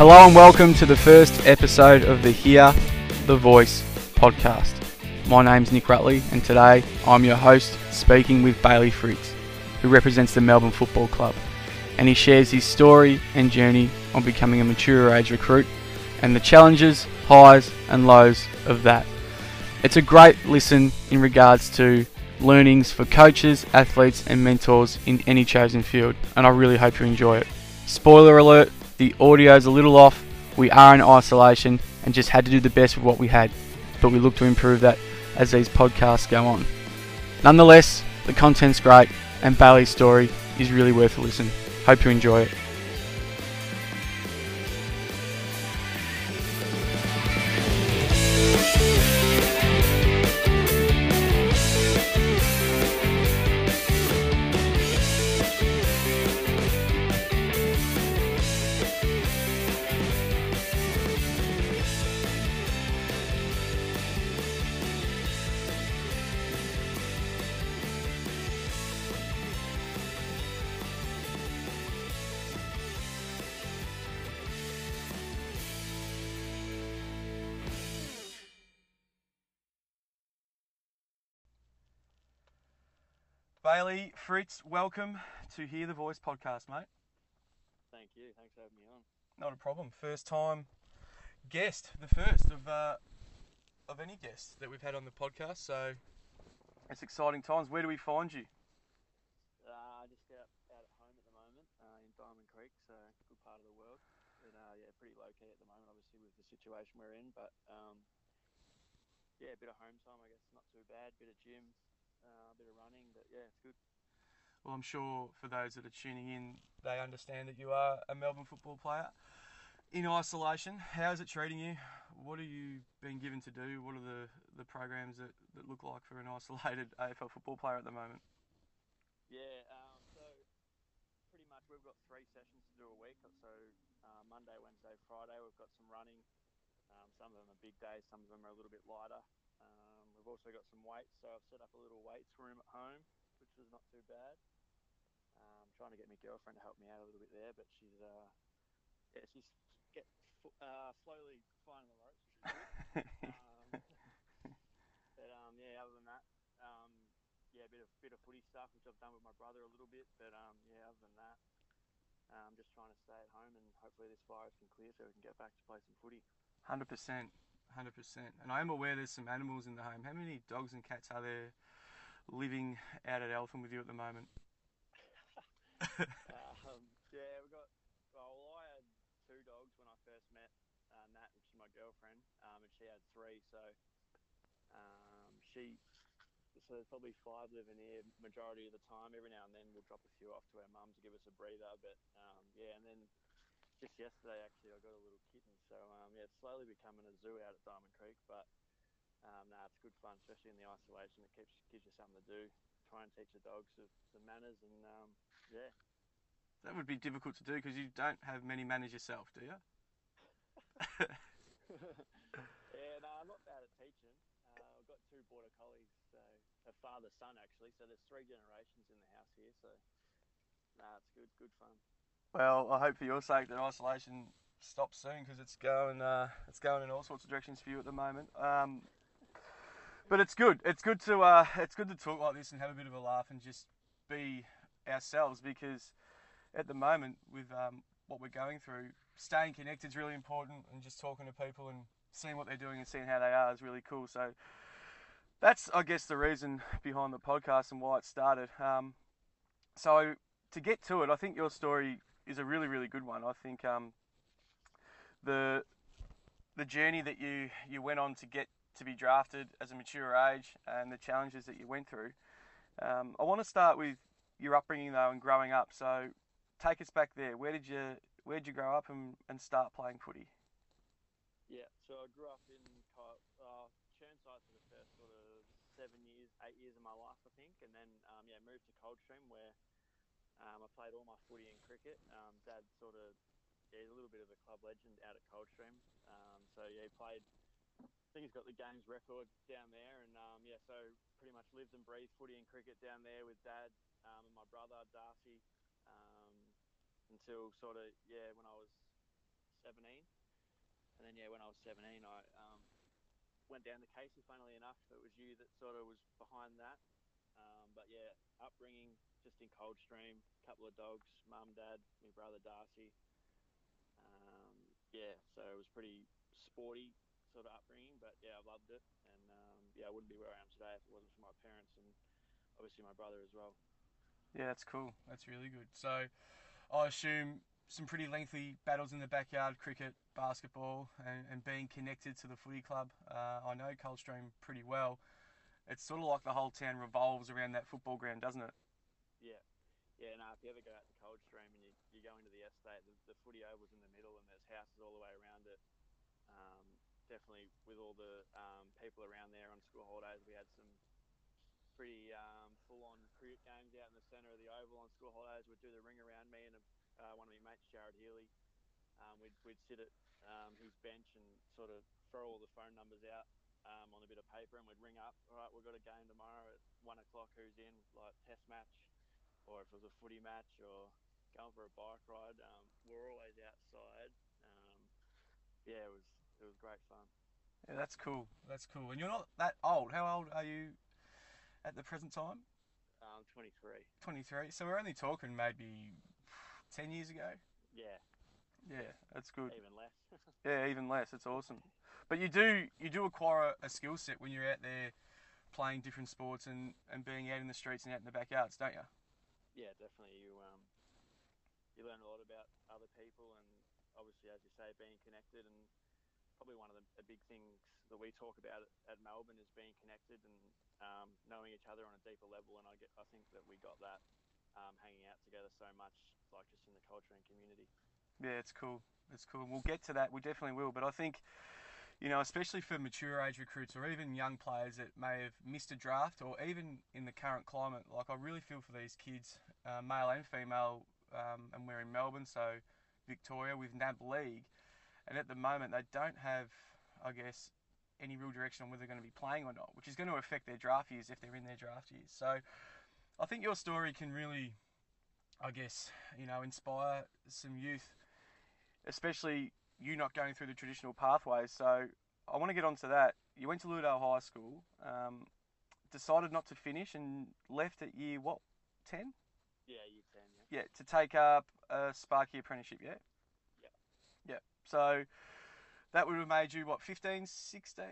Hello and welcome to the first episode of the Hear the Voice podcast. My name's Nick Rutley and today I'm your host speaking with Bailey Fritz, who represents the Melbourne Football Club. And he shares his story and journey on becoming a mature age recruit and the challenges, highs and lows of that. It's a great listen in regards to learnings for coaches, athletes, and mentors in any chosen field, and I really hope you enjoy it. Spoiler alert the audio's a little off, we are in isolation and just had to do the best with what we had, but we look to improve that as these podcasts go on. Nonetheless, the content's great, and Bailey's story is really worth a listen. Hope you enjoy it. Bailey Fritz, welcome to Hear the Voice podcast, mate. Thank you. Thanks for having me on. Not a problem. First time guest, the first of uh, of any guest that we've had on the podcast. So it's exciting times. Where do we find you? Uh, just out, out at home at the moment uh, in Diamond Creek, so good part of the world. But uh, yeah, pretty low key at the moment, obviously with the situation we're in. But um, yeah, a bit of home time, I guess, not too bad. Bit of gym, uh, a bit of running, but yeah, it's good. Well, I'm sure for those that are tuning in, they understand that you are a Melbourne football player in isolation. How's it treating you? What are you being given to do? What are the, the programs that, that look like for an isolated AFL football player at the moment? Yeah, um, so pretty much we've got three sessions to do a week. So uh, Monday, Wednesday, Friday, we've got some running. Um, some of them are big days, some of them are a little bit lighter. We've also got some weights, so I've set up a little weights room at home, which is not too bad. Um, trying to get my girlfriend to help me out a little bit there, but she's uh, yeah, she's get uh, slowly finding the ropes, which is good. um, but um, yeah, other than that, um, yeah, a bit of bit of footy stuff, which I've done with my brother a little bit. But um, yeah, other than that, um, just trying to stay at home and hopefully this virus can clear so we can get back to play some footy. Hundred percent, hundred percent. And I am aware there's some animals in the home. How many dogs and cats are there living out at Eltham with you at the moment? um, yeah, we've got. Well, I had two dogs when I first met uh, Nat, which is my girlfriend, um, and she had three. So um, she, so there's probably five living here majority of the time. Every now and then we'll drop a few off to our mum to give us a breather. But um, yeah, and then just yesterday actually I got a little kitten. So um, yeah, it's slowly becoming a zoo out at Diamond Creek, but. Um, nah, it's good fun, especially in the isolation. It keeps gives you something to do. Try and teach the dogs some, some manners, and um, yeah, That would be difficult to do because you don't have many manners yourself, do you? yeah, no, I'm not bad at teaching. Uh, I've got two border collies, so a father son actually. So there's three generations in the house here. So, nah, it's good, good fun. Well, I hope for your sake that isolation stops soon because it's going uh, it's going in all sorts of directions for you at the moment. Um, but it's good. It's good to uh, it's good to talk like this and have a bit of a laugh and just be ourselves because at the moment with um, what we're going through, staying connected is really important and just talking to people and seeing what they're doing and seeing how they are is really cool. So that's I guess the reason behind the podcast and why it started. Um, so to get to it, I think your story is a really really good one. I think um, the the journey that you you went on to get to be drafted as a mature age and the challenges that you went through. Um, I want to start with your upbringing though and growing up. So take us back there. Where did you where did you grow up and, and start playing footy? Yeah, so I grew up in uh, Chirnside for the first sort of seven years, eight years of my life, I think, and then um, yeah, moved to Coldstream where um, I played all my footy and cricket. Um, Dad sort of yeah, he's a little bit of a club legend out at Coldstream. Um, so yeah, he played. I think he's got the games record down there, and um, yeah, so pretty much lived and breathed footy and cricket down there with Dad um, and my brother Darcy um, until sort of yeah when I was 17. And then yeah, when I was 17, I went down to Casey. Funnily enough, it was you that sort of was behind that. But yeah, upbringing just in Coldstream, a couple of dogs, mum, dad, my brother Darcy. Um, yeah, so it was pretty sporty sort of upbringing, but yeah, I loved it, and um, yeah, I wouldn't be where I am today if it wasn't for my parents and obviously my brother as well. Yeah, that's cool. That's really good. So, I assume some pretty lengthy battles in the backyard, cricket, basketball, and, and being connected to the footy club. Uh, I know Coldstream pretty well. It's sort of like the whole town revolves around that football ground, doesn't it? Yeah. No, if you ever go out to Coldstream and you, you go into the estate, the, the footy oval's in the middle, and there's houses all the way around it. Um, definitely, with all the um, people around there on school holidays, we had some pretty um, full-on cricket games out in the centre of the oval on school holidays. We'd do the ring around me and uh, one of my mates, Jared Healy. Um, we'd, we'd sit at um, his bench and sort of throw all the phone numbers out um, on a bit of paper and we'd ring up, all right, we've got a game tomorrow at one o'clock, who's in, like test match, or if it was a footy match or going for a bike ride. Um, we're always outside. Um, yeah, it was it was great fun. Yeah, that's cool. That's cool. And you're not that old. How old are you at the present time? Um, 23. 23. So we're only talking maybe 10 years ago? Yeah. Yeah, that's good. Even less. yeah, even less. It's awesome. But you do you do acquire a, a skill set when you're out there playing different sports and, and being out in the streets and out in the backyards, don't you? Yeah, definitely. You um you learn a lot about other people and obviously, as you say, being connected and probably one of the, the big things that we talk about at, at Melbourne is being connected and um, knowing each other on a deeper level. And I get I think that we got that um, hanging out together so much, like just in the culture and community. Yeah, it's cool. It's cool. We'll get to that. We definitely will. But I think, you know, especially for mature age recruits or even young players that may have missed a draft or even in the current climate, like I really feel for these kids, uh, male and female, um, and we're in Melbourne, so Victoria with NAB League. And at the moment, they don't have, I guess, any real direction on whether they're going to be playing or not, which is going to affect their draft years if they're in their draft years. So I think your story can really, I guess, you know, inspire some youth, especially you not going through the traditional pathways. So I want to get onto that. You went to Lilydale High School, um, decided not to finish, and left at year what, ten? Yeah, year ten. Yeah. Yeah, to take up a Sparky apprenticeship. Yeah. Yeah. Yeah. So that would have made you what, 15, 16?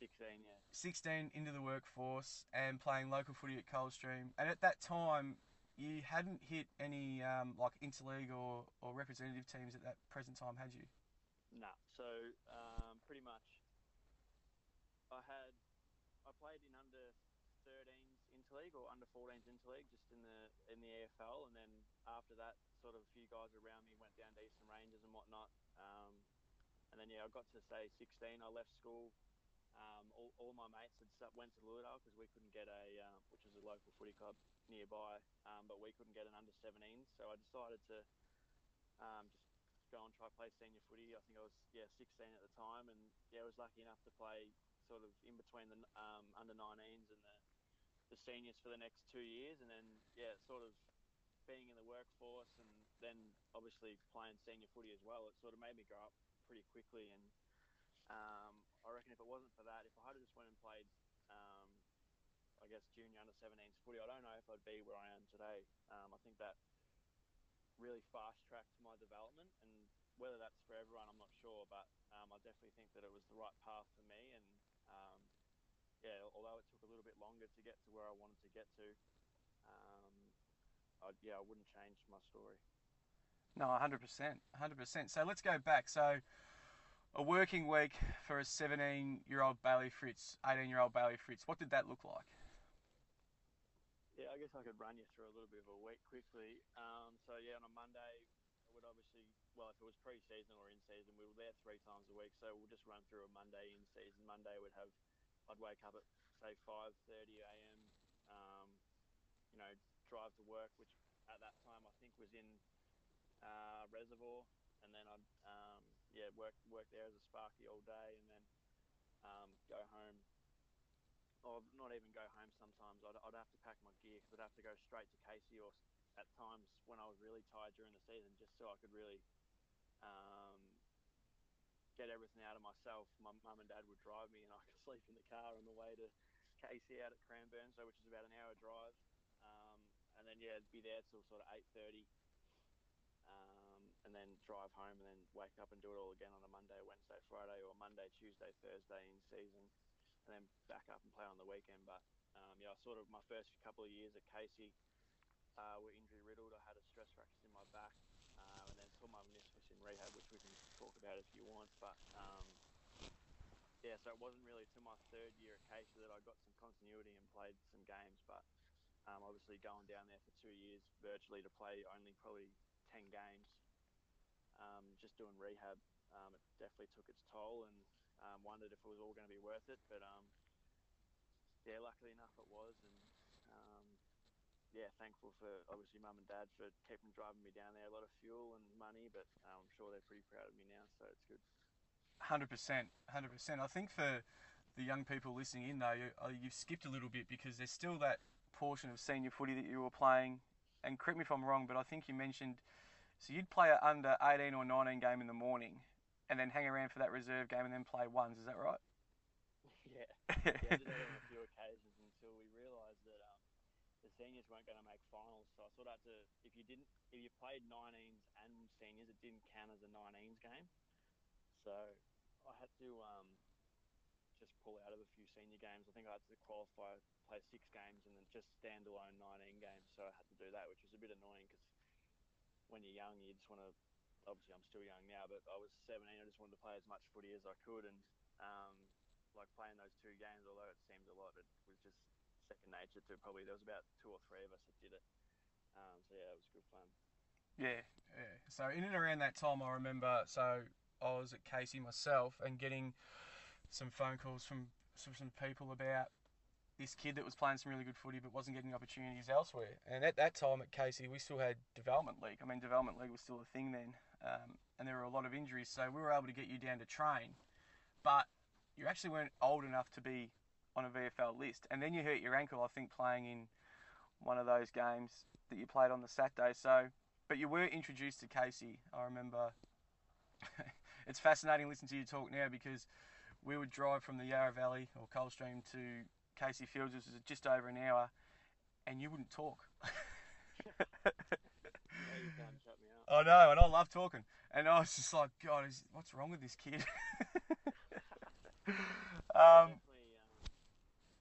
16, yeah. 16 into the workforce and playing local footy at Coldstream. And at that time, you hadn't hit any um, like interleague or, or representative teams at that present time, had you? No. So um, pretty much, I had I played in under 13s interleague or under 14s interleague, just in the in the AFL, and then after that, sort of a few guys around me went down to Eastern Ranges and whatnot. Um, and then yeah, I got to say 16. I left school. Um, all, all my mates had went to Lilydale because we couldn't get a, uh, which was a local footy club nearby, um, but we couldn't get an under 17. So I decided to um, just go and try play senior footy. I think I was yeah 16 at the time, and yeah, I was lucky enough to play sort of in between the um, under 19s and the the seniors for the next two years, and then yeah, sort of being in the workforce and then obviously playing senior footy as well. It sort of made me grow up pretty quickly, and um, I reckon if it wasn't for that, if I had just went and played, um, I guess junior under 17s footy, I don't know if I'd be where I am today. Um, I think that really fast tracked my development, and whether that's for everyone, I'm not sure, but um, I definitely think that it was the right path for me, and um, yeah, although it took a little bit longer to get to where I wanted to get to, um, I, yeah, I wouldn't change my story. No, 100%. 100%. So let's go back. So a working week for a 17 year old Bailey Fritz, 18 year old Bailey Fritz, what did that look like? Yeah, I guess I could run you through a little bit of a week quickly. Um, so, yeah, on a Monday, I would obviously, well, if it was pre season or in season, we were there three times a week. So we'll just run through a Monday in season. Monday would have, I'd wake up at, say, 5.30 a.m., um, you know, drive to work, which at that time I think was in uh, Reservoir, and then I'd um, yeah work work there as a Sparky all day, and then um, go home. Or not even go home. Sometimes I'd, I'd have to pack my gear because I'd have to go straight to Casey, or at times when I was really tired during the season, just so I could really um, get everything out of myself. My mum and dad would drive me, and I could sleep in the car on the way to Casey out at Cranbourne, so which is about an hour drive. Um, and then yeah, be there till sort of eight thirty, um, and then drive home, and then wake up and do it all again on a Monday, Wednesday, Friday, or Monday, Tuesday, Thursday in season, then back up and play on the weekend. But um, yeah, I sort of my first couple of years at Casey uh, were injury riddled. I had a stress fracture in my back, uh, and then tore my meniscus in rehab, which we can talk about if you want. But um, yeah, so it wasn't really till my third year at Casey that I got some continuity and played some games. But um, obviously going down there for two years virtually to play only probably ten games, um, just doing rehab, um, it definitely took its toll, and um, wondered if it was all going to be worth it. But um, yeah, luckily enough, it was, and um, yeah, thankful for obviously mum and dad for keeping driving me down there. A lot of fuel and money, but um, I'm sure they're pretty proud of me now, so it's good. Hundred percent, hundred percent. I think for the young people listening in though, you, uh, you've skipped a little bit because there's still that portion of senior footy that you were playing. And correct me if I'm wrong, but I think you mentioned so you'd play an under 18 or 19 game in the morning, and then hang around for that reserve game and then play ones. Is that right? Yeah, yeah, I did that on a few occasions until we realised that um, the seniors weren't going to make finals. So I sort of had to, if you didn't, if you played 19s and seniors, it didn't count as a 19s game. So I had to um, just pull out of a few senior games. I think I had to qualify, play six games, and then just standalone 19 games. So I had to do that, which was a bit annoying because when you're young, you just want to. Obviously, I'm still young now, but I was 17. I just wanted to play as much footy as I could, and um, like playing those two games, although it seemed a lot, it was just second nature to probably. There was about two or three of us that did it. Um, so yeah, it was good fun. Yeah, yeah. So in and around that time, I remember. So I was at Casey myself and getting some phone calls from some, some people about this kid that was playing some really good footy but wasn't getting opportunities elsewhere. And at that time at Casey, we still had development league. I mean, development league was still a thing then, um, and there were a lot of injuries. So we were able to get you down to train, but you actually weren't old enough to be on a VFL list. And then you hurt your ankle, I think, playing in one of those games that you played on the Saturday. So, but you were introduced to Casey. I remember. it's fascinating listening to you talk now because we would drive from the Yarra Valley or Coldstream to Casey Fields, which was just over an hour, and you wouldn't talk. Yeah, you can't shut me up. I know, and I love talking. And I was just like, God, is, what's wrong with this kid? um, definitely um,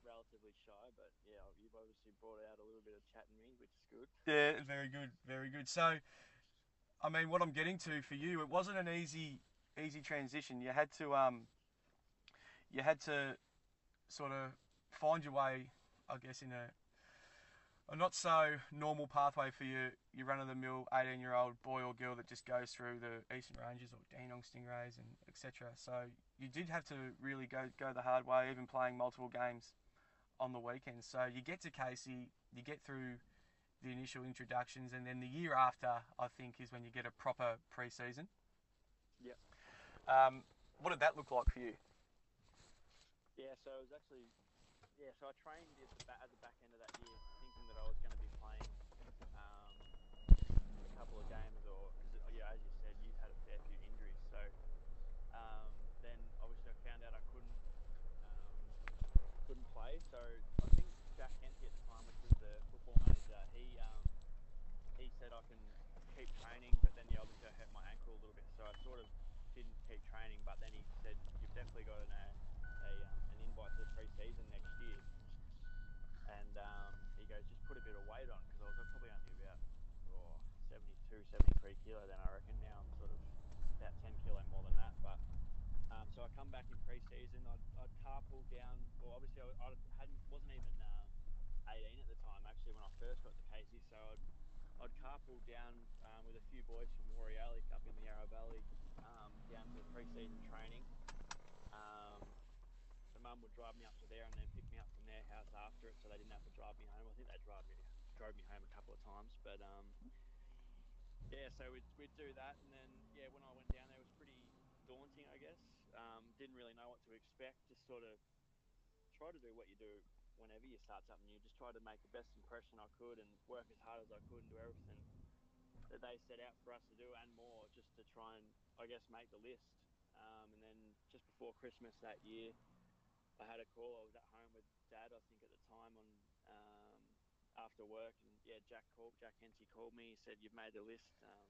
relatively shy, but yeah, you've obviously brought out a little bit of chat in me, which is good. yeah, very good, very good. So, I mean, what I'm getting to for you, it wasn't an easy, easy transition. You had to, um, you had to sort of find your way, I guess, in a a not so normal pathway for your, your run of the mill 18 year old boy or girl that just goes through the Eastern Ranges or Dandenong Stingrays and etc. So you did have to really go go the hard way, even playing multiple games on the weekends. So you get to Casey, you get through the initial introductions, and then the year after, I think, is when you get a proper pre-season. Yep. Um, what did that look like for you? Yeah, so it was actually yeah. So I trained at the, ba- at the back end of that year, that I was going to be playing um, a couple of games, or because yeah, as you said, you've had a fair few injuries. So um, then obviously I found out I couldn't um, couldn't play. So I think Jack Henty at the time, which was the football manager, he um, he said I can keep training, but then yeah, obviously I hurt my ankle a little bit, so I sort of didn't keep training. But then he said you've definitely got an, a, a um, an invite to the pre-season next year, and um, he goes just bit of weight on because I was probably only about oh, 72, 73 kilo then I reckon. Now I'm sort of about 10 kilo more than that, but. Um, so I come back in pre-season. I'd, I'd carpool down. Well, obviously I, I hadn't wasn't even um, 18 at the time actually when I first got to Casey. So I'd, I'd carpool down um, with a few boys from Woori Yallock up in the Yarra Valley um, down to pre-season training. Um, so mum would drive me up to there and then pick their house after it, so they didn't have to drive me home. I think they drove me drove me home a couple of times, but um, yeah, so we'd, we'd do that, and then yeah, when I went down there, it was pretty daunting, I guess. Um, didn't really know what to expect. Just sort of try to do what you do whenever you start something new. Just try to make the best impression I could and work as hard as I could and do everything that they set out for us to do and more, just to try and I guess make the list. Um, and then just before Christmas that year, I had a call. I was at home with Dad, I think, at the time on um, after work, and yeah, Jack called. Jack Hensey called me. He said, "You've made the list." Um,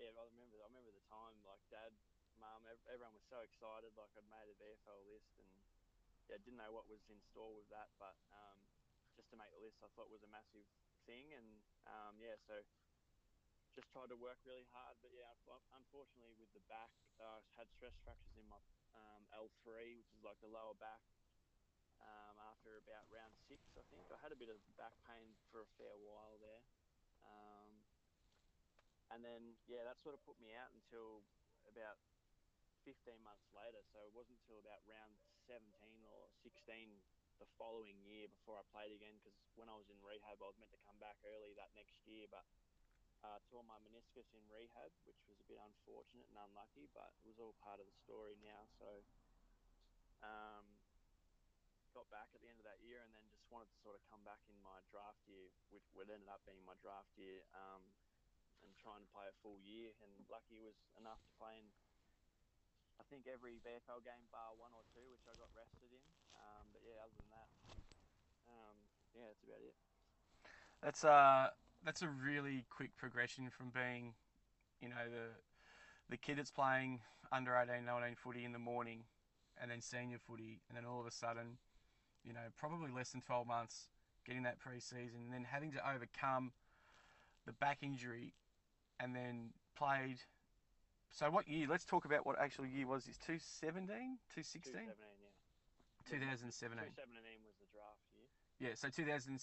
yeah, I remember. I remember the time. Like Dad, Mum, everyone was so excited. Like I'd made a VFL list, and yeah, didn't know what was in store with that, but um, just to make the list, I thought was a massive thing, and um, yeah, so just tried to work really hard. But yeah, unfortunately, with the back, uh, I had stress fractures in my um, L3, which is like the lower back. Um, after about round six, I think I had a bit of back pain for a fair while there, um, and then yeah, that sort of put me out until about 15 months later. So it wasn't until about round 17 or 16 the following year before I played again. Because when I was in rehab, I was meant to come back early that next year, but uh, tore my meniscus in rehab, which was a bit unfortunate and unlucky, but it was all part of the story now. So um, got back at the end of that year, and then just wanted to sort of come back in my draft year, which would ended up being my draft year. Um, and trying to play a full year, and lucky was enough to play in I think every VFL game bar one or two, which I got rested in. Um, but yeah, other than that, um, yeah, that's about it. That's uh that's a really quick progression from being, you know, the the kid that's playing under 18, 19 footy in the morning, and then senior footy, and then all of a sudden, you know, probably less than 12 months, getting that pre-season, and then having to overcome the back injury, and then played. So what year? Let's talk about what actual year was this. 217, 216, 217, yeah. 2017. 217 was the draft year. Yeah, so 2016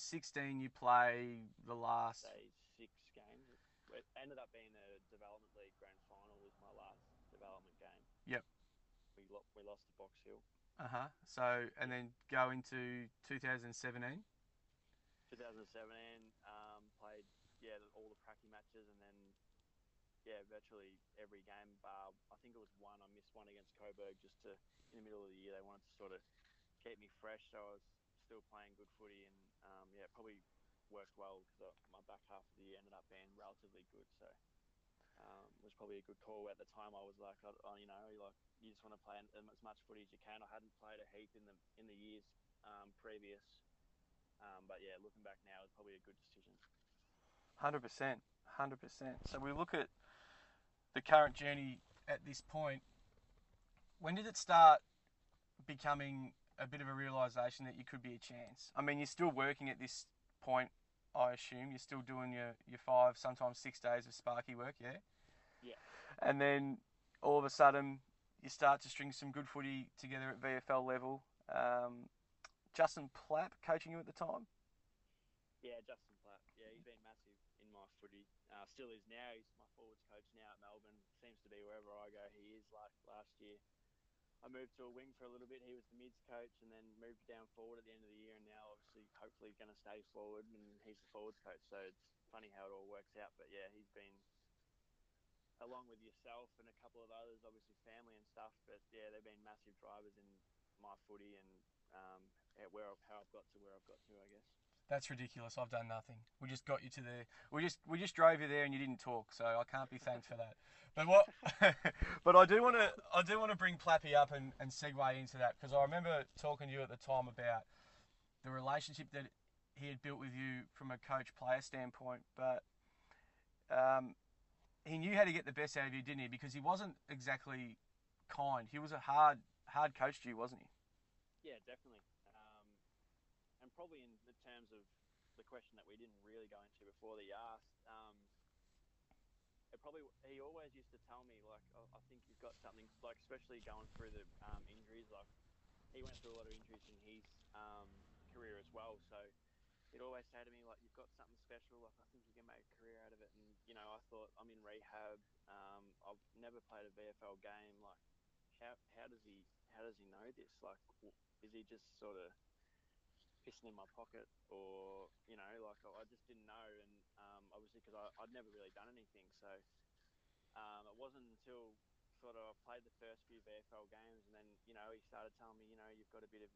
you play the last. Say six games. It ended up being a development league grand final. Was my last development game. Yep. We lo- we lost to Box Hill. Uh huh. So and then go into 2017. 2017 um, played yeah all the pracky matches and then yeah virtually every game bar I think it was one I missed one against Coburg just to in the middle of the year they wanted to sort of keep me fresh so I was still playing good footy and um, yeah probably worked well because my back half of the year ended up being relatively good so um, it was probably a good call at the time I was like I, you know like you just want to play as much footy as you can I hadn't played a heap in the in the years um, previous um, but yeah, looking back now, it's probably a good decision. Hundred percent, hundred percent. So we look at the current journey at this point. When did it start becoming a bit of a realization that you could be a chance? I mean, you're still working at this point, I assume. You're still doing your, your five, sometimes six days of Sparky work, yeah? Yeah. And then all of a sudden, you start to string some good footy together at VFL level. Um, Justin Plapp coaching you at the time? Yeah, Justin Plapp. Yeah, he's been massive in my footy. Uh, still is now. He's my forwards coach now at Melbourne. Seems to be wherever I go, he is. Like last year, I moved to a wing for a little bit. He was the mids coach, and then moved down forward at the end of the year. And now, obviously, hopefully, going to stay forward, and he's the forwards coach. So it's funny how it all works out. But yeah, he's been along with yourself and a couple of others, obviously family and stuff. But yeah, they've been massive drivers in my footy and um, where I've, how I've got to where I've got to, I guess. That's ridiculous. I've done nothing. We just got you to there. We just we just drove you there, and you didn't talk, so I can't be thanked for that. But what? but I do want to I do want to bring Plappy up and, and segue into that because I remember talking to you at the time about the relationship that he had built with you from a coach player standpoint, but um, he knew how to get the best out of you, didn't he? Because he wasn't exactly kind. He was a hard hard coach to you, wasn't he? Yeah, definitely. Um, and probably in the terms of the question that we didn't really go into before that you asked, um, it probably he always used to tell me like I, I think you've got something like especially going through the um, injuries like he went through a lot of injuries in his um, career as well. So he'd always say to me like you've got something special like I think you can make a career out of it. And you know I thought I'm in rehab um, I've never played a VFL game like how how does he how does he know this? Like is he just sort of pissing in my pocket or you know like I just didn't know. And um, obviously because I'd never really done anything. So um, it wasn't until sort of I played the first few VFL games and then you know he started telling me you know you've got a bit of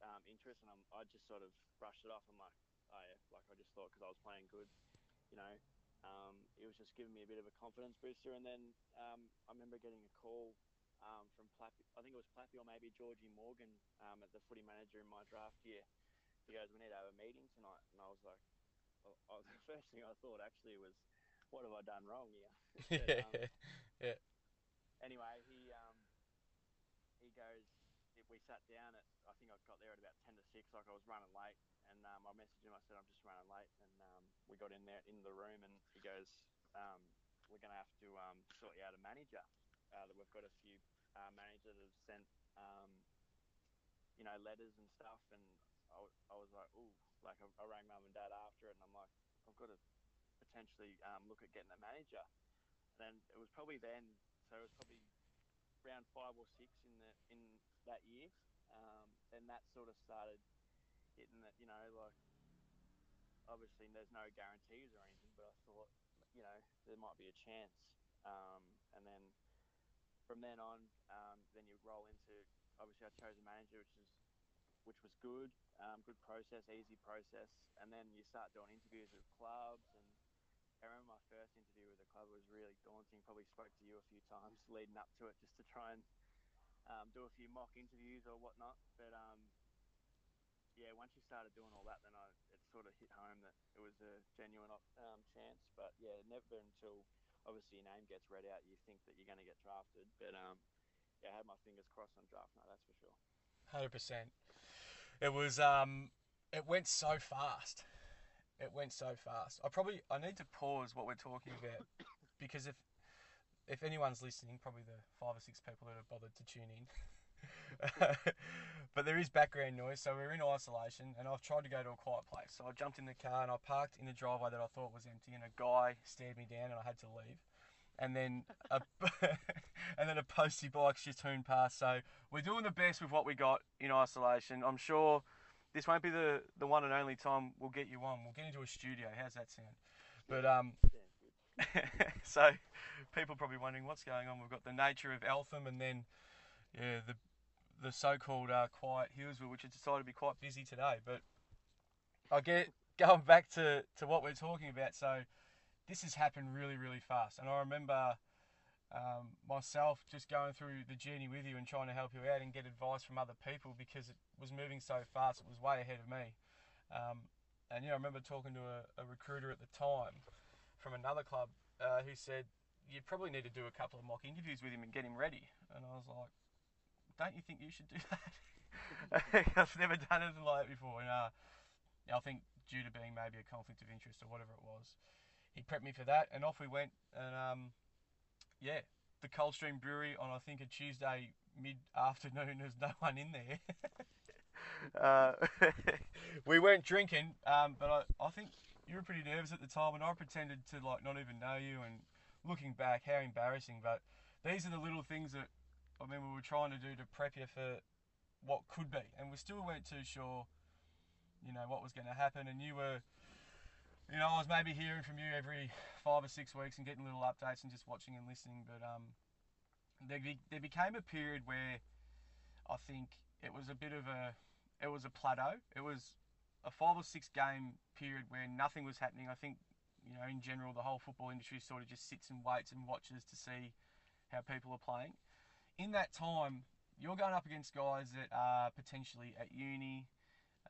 um, interest. And I'm, I just sort of brushed it off. I'm like oh yeah like I just thought because I was playing good you know. Um, it was just giving me a bit of a confidence booster. And then um, I remember getting a call um, from Plappy, I think it was Plappy or maybe Georgie Morgan um, at the footy manager in my draft year. He goes, "We need to have a meeting tonight," and I was like, I, I, the first thing I thought actually was, "What have I done wrong here?" But, um, yeah. anyway, he um, he goes. If we sat down at, I think I got there at about ten to six. Like I was running late, and um, I messaged him. I said I'm just running late, and um, we got in there in the room, and he goes, um, "We're going to have to um, sort you out a manager. Uh, that we've got a few uh, managers that have sent, um, you know, letters and stuff." And I, I was like, "Ooh!" Like I, I rang mum and dad after it, and I'm like, "I've got to potentially um, look at getting a manager." And then it was probably then, so it was probably round five or six in the in that year. Um, then that sort of started hitting that, you know, like obviously there's no guarantees or anything, but I thought, you know, there might be a chance. Um, and then from then on, um, then you roll into obviously I chose a manager, which is which was good, um, good process, easy process, and then you start doing interviews with clubs and I remember my first interview with a club was really daunting. Probably spoke to you a few times leading up to it just to try and um, do a few mock interviews or whatnot. But um, yeah, once you started doing all that, then I, it sort of hit home that it was a genuine um, chance. But yeah, never until obviously your name gets read out, you think that you're going to get drafted. But um, yeah, I had my fingers crossed on draft night, that's for sure. Hundred percent. It was. Um, it went so fast. It went so fast. I probably I need to pause what we're talking about because if if anyone's listening, probably the five or six people that have bothered to tune in. but there is background noise, so we're in isolation, and I've tried to go to a quiet place. So I jumped in the car and I parked in the driveway that I thought was empty, and a guy stared me down, and I had to leave. And then a and then a postie bike shittoon past. So we're doing the best with what we got in isolation. I'm sure this won't be the, the one and only time we'll get you on. We'll get into a studio. How's that sound? But um, so people probably wondering what's going on. We've got the nature of Eltham, and then yeah, the the so-called uh, quiet Hillsville, which has decided to be quite busy today. But I get going back to to what we're talking about. So this has happened really really fast, and I remember. Um, myself just going through the journey with you and trying to help you out and get advice from other people because it was moving so fast. It was way ahead of me. Um, and yeah, I remember talking to a, a recruiter at the time from another club uh, who said you probably need to do a couple of mock interviews with him and get him ready. And I was like, don't you think you should do that? I've never done anything like that before. And uh, I think due to being maybe a conflict of interest or whatever it was, he prepped me for that, and off we went. And um, yeah, the Coldstream Brewery on I think a Tuesday mid afternoon. There's no one in there. uh, we weren't drinking, um, but I, I think you were pretty nervous at the time, and I pretended to like not even know you. And looking back, how embarrassing! But these are the little things that I mean we were trying to do to prep you for what could be, and we still weren't too sure, you know, what was going to happen. And you were, you know, I was maybe hearing from you every five or six weeks and getting little updates and just watching and listening. But um, there, be, there became a period where I think it was a bit of a, it was a plateau. It was a five or six game period where nothing was happening. I think, you know, in general, the whole football industry sort of just sits and waits and watches to see how people are playing. In that time, you're going up against guys that are potentially at uni,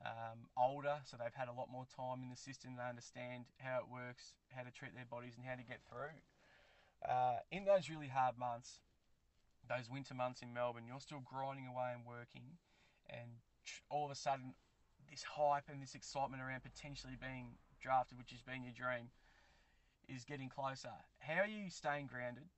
um, older, so they've had a lot more time in the system. They understand how it works, how to treat their bodies, and how to get through. Uh, in those really hard months, those winter months in Melbourne, you're still grinding away and working, and all of a sudden, this hype and this excitement around potentially being drafted, which has been your dream, is getting closer. How are you staying grounded,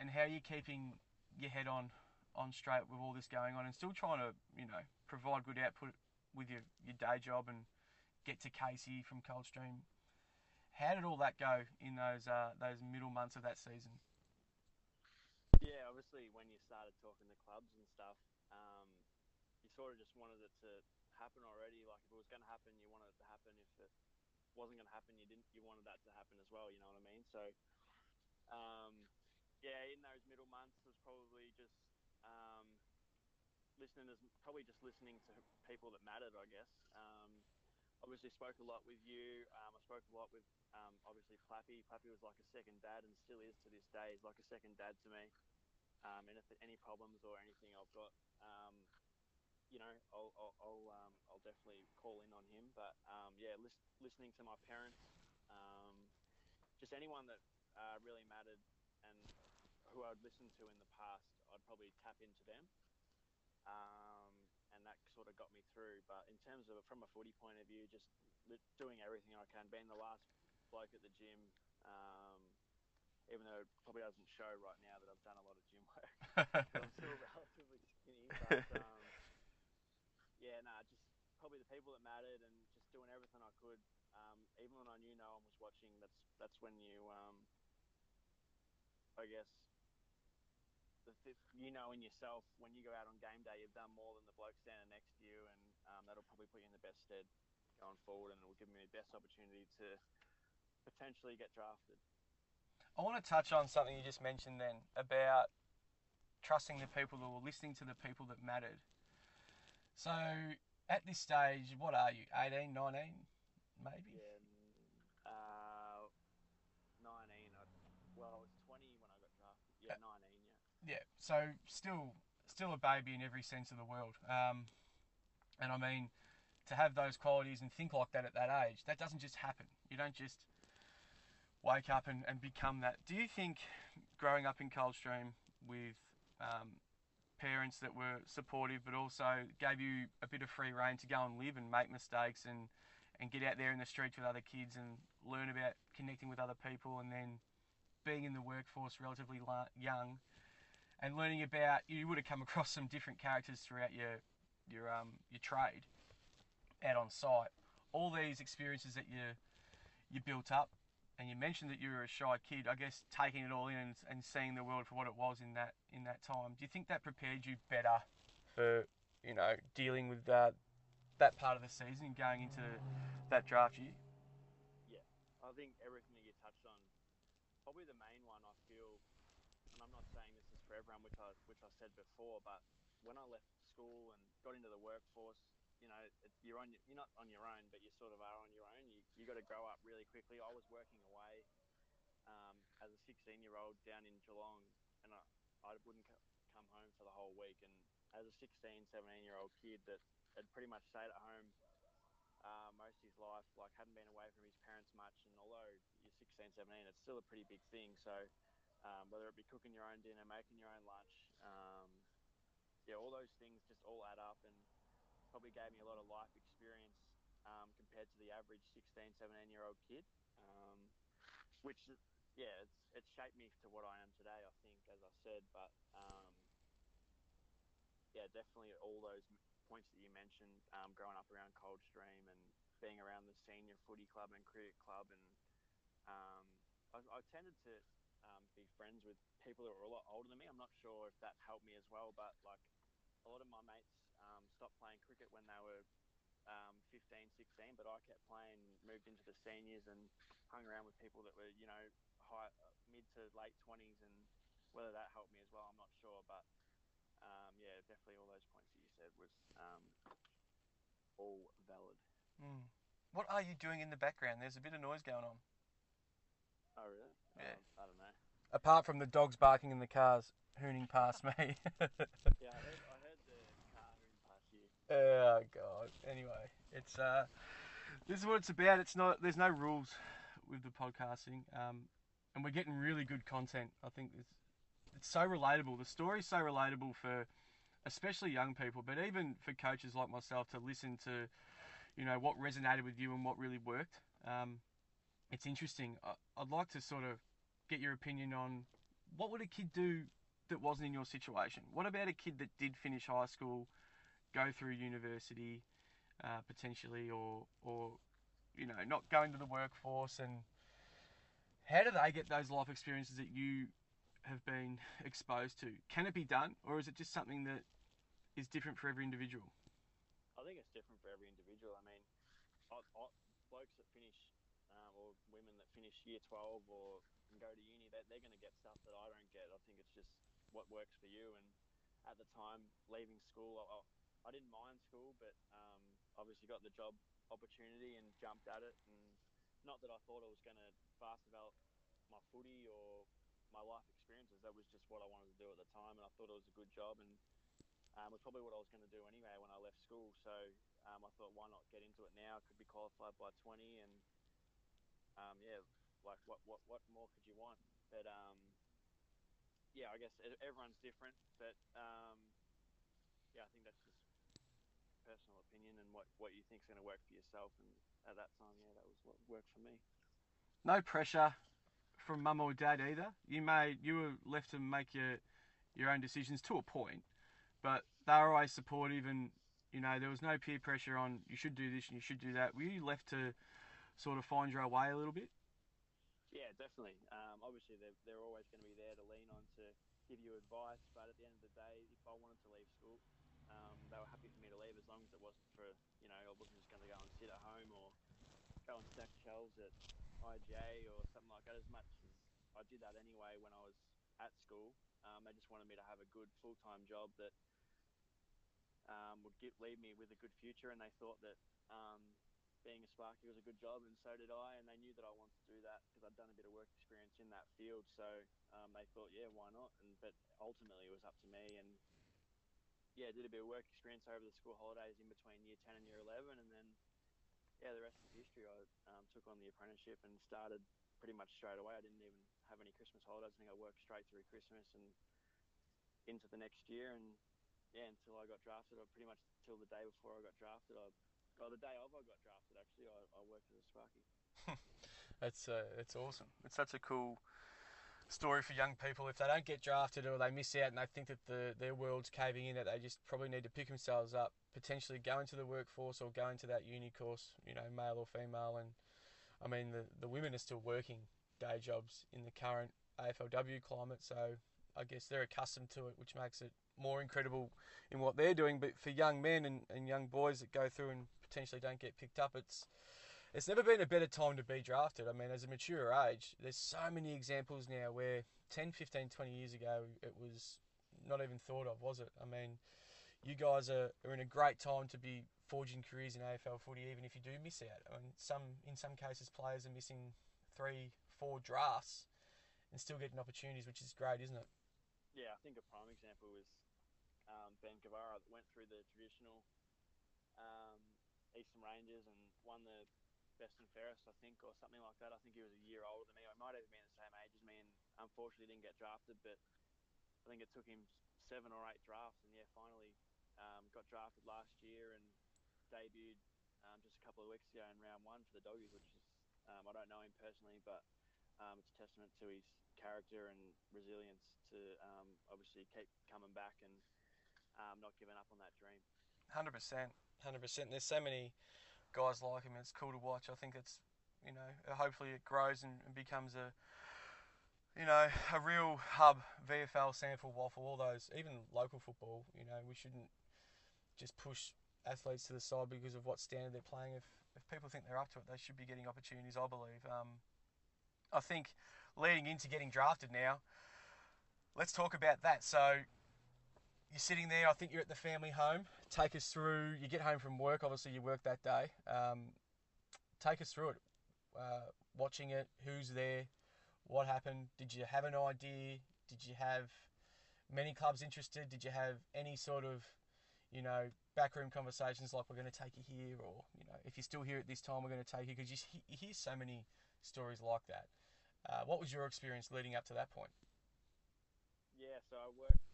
and how are you keeping your head on on straight with all this going on, and still trying to you know provide good output with your, your day job and get to Casey from Coldstream. How did all that go in those uh, those middle months of that season? Yeah, obviously when you started talking to clubs and stuff, um, you sort of just wanted it to happen already. Like if it was going to happen, you wanted it to happen. If it wasn't going to happen, you didn't. You wanted that to happen as well. You know what I mean? So, um, yeah, in those middle months was probably just um, listening as probably just listening to people that mattered, I guess. Um, obviously spoke a lot with you. Um, I spoke a lot with um, obviously Plappy. Plappy was like a second dad and still is to this day. He's like a second dad to me. Um, and if any problems or anything I've got, um, you know, I'll I'll I'll, um, I'll definitely call in on him. But yeah, lis- listening to my parents, just anyone that uh, really mattered and who I'd listened to in the past, I'd probably tap into them. Um, and that sort of got me through. But in terms of from a footy point of view, just doing everything I can, being the last bloke at the gym. Um, even though it probably doesn't show right now that I've done a lot of gym work. I'm still relatively skinny, but um, yeah, nah, just probably the people that mattered and just doing everything I could. Um, even when I knew no one was watching, that's that's when you, um, I guess, the you know in yourself when you go out on game day, you've done more than the bloke standing next to you, and um, that'll probably put you in the best stead going forward, and it will give me the best opportunity to potentially get drafted. I want to touch on something you just mentioned then about trusting the people or listening to the people that mattered. So at this stage, what are you? 18, 19, maybe? Yeah, uh, 19. I, well, I was 20 when I got drafted. Yeah, 19, yeah. Yeah. So still, still a baby in every sense of the world. Um, and I mean, to have those qualities and think like that at that age, that doesn't just happen. You don't just wake up and, and become that. Do you think growing up in Coldstream with um, parents that were supportive but also gave you a bit of free reign to go and live and make mistakes and, and get out there in the streets with other kids and learn about connecting with other people and then being in the workforce relatively young and learning about you would have come across some different characters throughout your your um your trade out on site all these experiences that you you built up and you mentioned that you were a shy kid. I guess taking it all in and, and seeing the world for what it was in that in that time. Do you think that prepared you better for you know dealing with that that part of the season and going into that draft year? Yeah, I think everything that you touched on, probably the main one I feel, and I'm not saying this is everyone, which I which I said before, but when I left school and got into the workforce, you know, you're on you're not on your own, but you sort of are on your own. You you got to grow up really quickly. I was working away um, as a 16 year old down in Geelong, and I, I wouldn't come home for the whole week. And as a 16, 17 year old kid that had pretty much stayed at home uh, most of his life, like hadn't been away from his parents much, and although you're 16, 17, it's still a pretty big thing. So um, whether it be cooking your own dinner, making your own lunch, um, yeah, all those things just all add up and probably gave me a lot of life experience um, compared to the average 16, 17 year old kid. Um, which, yeah, it's, it's shaped me to what I am today, I think, as I said. But um, yeah, definitely all those points that you mentioned, um, growing up around Coldstream and being around the senior footy club and cricket club, and I, I tended to um, be friends with people that were a lot older than me. I'm not sure if that helped me as well, but like a lot of my mates um, stopped playing cricket when they were um, 15, 16, but I kept playing, moved into the seniors and hung around with people that were, you know, high, mid to late 20s, and whether that helped me as well, I'm not sure. But um, yeah, definitely all those points that you said was um, all valid. Mm. What are you doing in the background? There's a bit of noise going on. Oh, really? Yeah. Um, I don't know. Apart from the dogs barking in the cars, hooning past me. Yeah, I heard, I heard the car hooning past you. Oh god. Anyway, it's uh, this is what it's about. It's not. There's no rules with the podcasting, um, and we're getting really good content. I think it's it's so relatable. The story's so relatable for especially young people, but even for coaches like myself to listen to, you know, what resonated with you and what really worked. Um, it's interesting. I, I'd like to sort of get your opinion on what would a kid do that wasn't in your situation. What about a kid that did finish high school? go through university uh, potentially or or you know not going to the workforce and how do they get those life experiences that you have been exposed to can it be done or is it just something that is different for every individual I think it's different for every individual. I mean, I, I, blokes that finish um, or women that finish year 12 or go to uni, they, they're going to get stuff that I don't get. I think it's just what works for you. And at the time, leaving school, I, I didn't mind school, but um, obviously got the job opportunity and jumped at it. And not that I thought I was going to fast develop my footy or my life experiences. That was just what I wanted to do at the time, and I thought it was a good job, and um, it was probably what I was going to do anyway when I left school. So um, I thought, why not get into it now? Could be qualified by 20, and um, yeah, like what what what more could you want? But um, yeah, I guess everyone's different, but um, yeah, I think that's just personal opinion and what what you think's going to work for yourself. And at that time, yeah, that was what worked for me. No pressure from mum or dad either. You made you were left to make your your own decisions to a point, but they were always supportive and you know there was no peer pressure on you should do this and you should do that. Were you left to sort of find your way a little bit? Yeah, definitely. Um, obviously, they're, they're always going to be there to lean on to give you advice. But at the end of the day, if I wanted to leave school, um, they were happy for me to leave as long as it wasn't for, you know, I wasn't just going to go and sit at home or go and stack shelves at IGA or something like that. As much as I did that anyway when I was at school, um, they just wanted me to have a good full time job that um, would get, leave me with a good future. And they thought that um, being a Sparky was a good job, and so did I. And they knew that I wanted to do that because I'd done a bit of work experience in that field. So um, they thought, yeah, why not? And but ultimately, it was up to me. And yeah, did a bit of work experience over the school holidays in between year ten and year eleven, and then yeah, the rest is history. I um, took on the apprenticeship and started pretty much straight away. I didn't even have any Christmas holidays. I think I worked straight through Christmas and into the next year, and yeah, until I got drafted, or pretty much till the day before I got drafted, I Oh, the day of I got drafted, actually, I, I worked as a Sparky. That's uh, it's awesome. It's such a cool story for young people. If they don't get drafted or they miss out and they think that the their world's caving in, that they just probably need to pick themselves up, potentially go into the workforce or go into that uni course, you know, male or female. And I mean, the the women are still working day jobs in the current AFLW climate, so I guess they're accustomed to it, which makes it more incredible in what they're doing. But for young men and, and young boys that go through and potentially don't get picked up, it's it's never been a better time to be drafted. I mean, as a mature age, there's so many examples now where 10, 15, 20 years ago, it was not even thought of, was it? I mean, you guys are, are in a great time to be forging careers in AFL footy, even if you do miss out. I mean, some in some cases, players are missing three, four drafts and still getting opportunities, which is great, isn't it? Yeah, I think a prime example was um, Ben Cavarra that went through the traditional um, Eastern Ranges and won the best and fairest, I think, or something like that. I think he was a year older than me. I might even been the same age as me, and unfortunately didn't get drafted. But I think it took him seven or eight drafts, and yeah, finally um, got drafted last year and debuted um, just a couple of weeks ago in round one for the Doggies, which is um, I don't know him personally, but um, it's a testament to his character and resilience to um, obviously keep coming back and um, not giving up on that dream. Hundred percent, hundred percent. There's so many guys like him. It's cool to watch. I think it's you know hopefully it grows and, becomes a you know a real hub. VFL, SANFL, Waffle, all those, even local football. You know we shouldn't just push athletes to the side because of what standard they're playing. If if people think they're up to it, they should be getting opportunities. I believe. Um, I think leading into getting drafted now. Let's talk about that. So you're sitting there. I think you're at the family home. Take us through. You get home from work. Obviously, you work that day. Um, take us through it. Uh, watching it. Who's there? What happened? Did you have an idea? Did you have many clubs interested? Did you have any sort of, you know, backroom conversations like we're going to take you here, or you know, if you're still here at this time, we're going to take you because you, you hear so many stories like that. Uh, what was your experience leading up to that point? Yeah, so I worked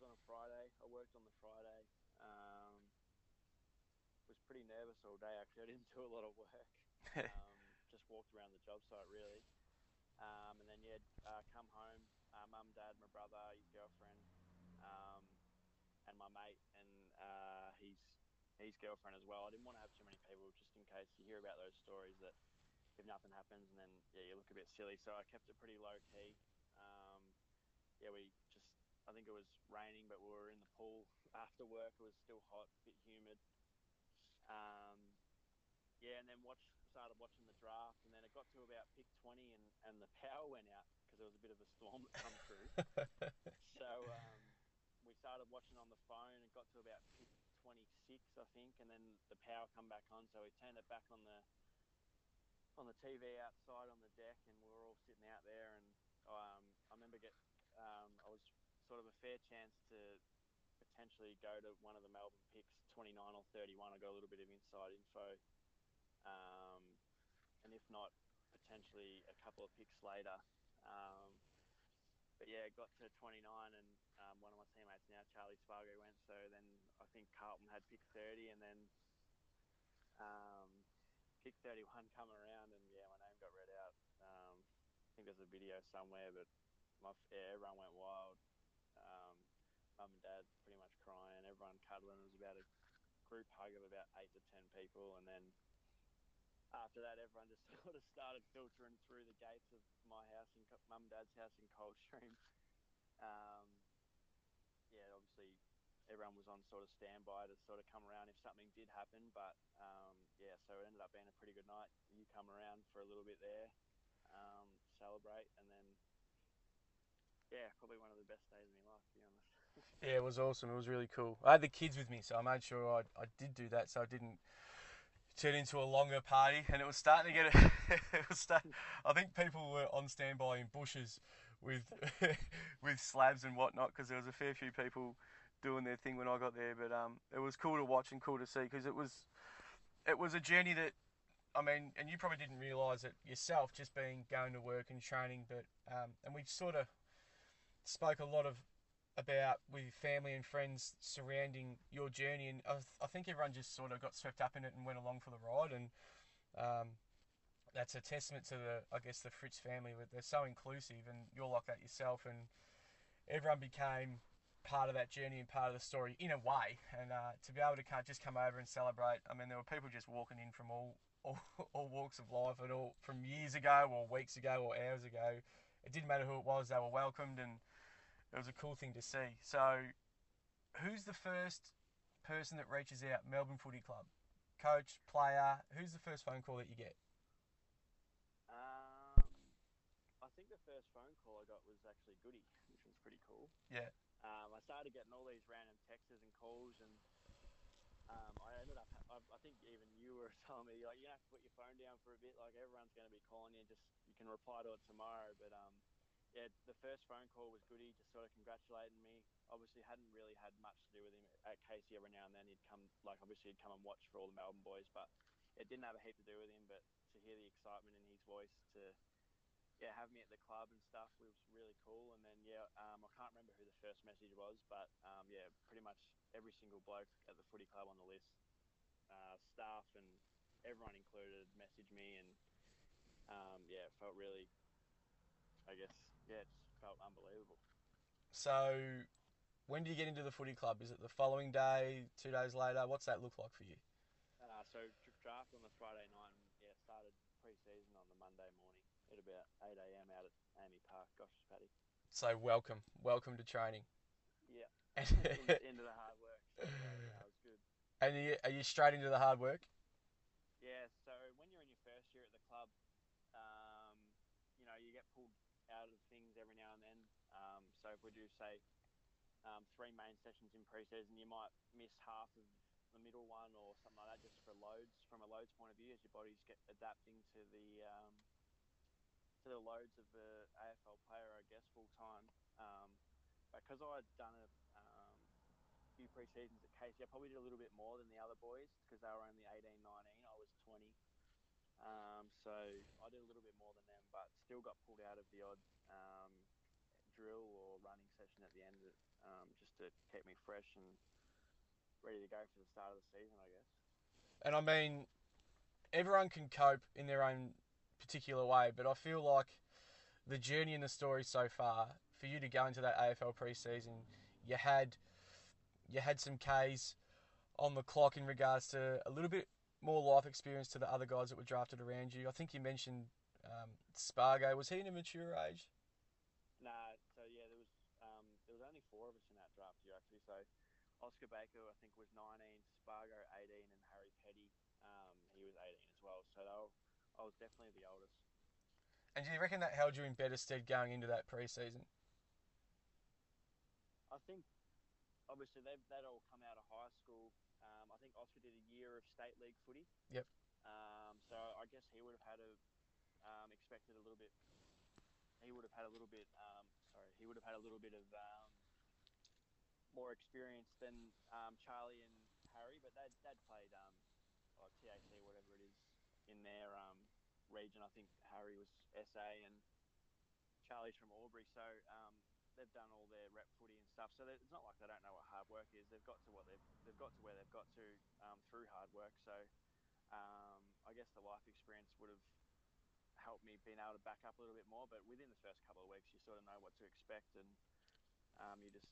was on a Friday. I worked on the Friday. Um, was pretty nervous all day actually. I didn't do a lot of work. um, just walked around the job site really. Um, and then yeah, uh, come home. Uh, mum, dad, my brother, his girlfriend, um, and my mate, and uh, his his girlfriend as well. I didn't want to have too many people, just in case you hear about those stories that if nothing happens, and then yeah, you look a bit silly. So I kept it pretty low key. Um, yeah, we I think it was raining, but we were in the pool after work. It was still hot, a bit humid. Um, yeah, and then watch started watching the draft, and then it got to about pick 20, and, and the power went out because there was a bit of a storm that come through. so um, we started watching on the phone. It got to about pick 26, I think, and then the power come back on. So we turned it back on the on the TV outside on the deck, and we were all sitting out there, and um, I remember get um, I was sort of a fair chance to potentially go to one of the Melbourne picks, 29 or 31. I got a little bit of inside info, um, and if not, potentially a couple of picks later. Um, but yeah, got to 29, and um, one of my teammates now, Charlie Spargo, went. So then I think Carlton had pick 30, and then um, pick 31 come around, and yeah, my name got read out. Um, I think there's a video somewhere, but my yeah, everyone went wild. Um, mum and dad pretty much crying, everyone cuddling. It was about a group hug of about eight to ten people, and then after that, everyone just sort of started filtering through the gates of my house and mum and dad's house in Coldstream. Um, yeah, obviously everyone was on sort of standby to sort of come around if something did happen. But um, yeah, so it ended up being a pretty good night. You come around for a little bit there, um, celebrate, and then yeah, probably one of the best days of my life, to be honest. Yeah, it was awesome. It was really cool. I had the kids with me, so I made sure I, I did do that, so I didn't turn into a longer party. And it was starting to get. A, it was start, I think people were on standby in bushes with with slabs and whatnot because there was a fair few people doing their thing when I got there. But um, it was cool to watch and cool to see because it was it was a journey that I mean, and you probably didn't realise it yourself, just being going to work and training. But um, and we sort of spoke a lot of about with family and friends surrounding your journey, and I, I, think everyone just sort of got swept up in it and went along for the ride, and um, that's a testament to the I guess the Fritsch family. They're so inclusive, and you're like that yourself, and everyone became part of that journey and part of the story in a way. And uh, to be able to just come over and celebrate, I mean, there were people just walking in from all, all, all walks of life and all from years ago or weeks ago or hours ago. It didn't matter who it was; they were welcomed, and it was a cool thing to see. So, who's the first person that reaches out? Melbourne Footy Club, coach, player. Who's the first phone call that you get? Um, I think the first phone call I got was actually Goody, which was pretty cool. Yeah um, I started getting all these random texts and calls, and um, I ended up. I, I, think even you were telling me like you have to put your phone down for a bit. Like everyone's going to be calling you, just you can reply to it tomorrow. But um, yeah, the first phone call was Goody, just sort of congratulating me. Obviously, hadn't really had much to do with him at Casey. Every now and then he'd come, like obviously he'd come and watch for all the Melbourne boys, but it didn't have a heap to do with him. But to hear the excitement in his voice, to yeah, have me at the club and stuff was really cool. And then yeah, um, I can't remember who the first message was, but um, yeah, pretty much every single bloke at the footy club on the list, uh, staff and everyone included, messaged me, and um, yeah, it felt really, I guess, yeah, it felt unbelievable. So, when do you get into the footy club? Is it the following day, two days later? What's that look like for you? Uh, so draft on the Friday night, and yeah, started pre-season on the Monday morning at about 8 a.m. out at AAMI Park, Gosch's Paddy. So welcome, welcome to training. Yeah. into, into, the hard work. So, yeah, that was good. And are you, are you straight into the hard work? Yeah. So when you're in your first year at the club, um, you know you get pulled out of things every now and then. Um, so if we do say um, three main sessions in pre-season, you might miss half of the middle one or something like that, just for loads from a loads point of view, as your body's get adapting to the um, to the loads of the AFL player, I guess, full time. Um, because I'd done a um, few pre seasons at Casey, I probably did a little bit more than the other boys because they were only 18, 19. I was 20. Um, so I did a little bit more than them, but still got pulled out of the odd um, drill or running session at the end um, just to keep me fresh and ready to go for the start of the season, I guess. And I mean, everyone can cope in their own particular way, but I feel like the journey and the story so far, for you to go into that AFL preseason, you had you had some Ks on the clock in regards to a little bit more life experience to the other guys that were drafted around you. I think you mentioned um, Spargo. Was he in a mature age? Nah, so yeah, there was um, there was only four of us in that draft year actually. So Oscar Baker, I think, was 19, Spargo 18, and Harry Petty, um, he was 18 as well. So were I was definitely the oldest. And do you reckon that held you in better stead going into that pre-season? I think obviously they've that all come out of high school. Um, I think Oscar did a year of state league footy. Yep. Um, so I guess he would have had a um, expected a little bit he would have had a little bit. Um, sorry, he would have had a little bit of um, more experience than um, Charlie and Harry, but they'd, they'd played um, or TAC, whatever it is, in their um, region. I think Harry was SA and Charlie's from Albury, so um, they've done all their rep footy and stuff. So it's not like they don't know what hard work is. They've got to what they've they've got to where they've got to um, through hard work. So um, I guess the life experience would have helped me being able to back up a little bit more. But within the first couple of weeks, you sort of know what to expect, and um, you just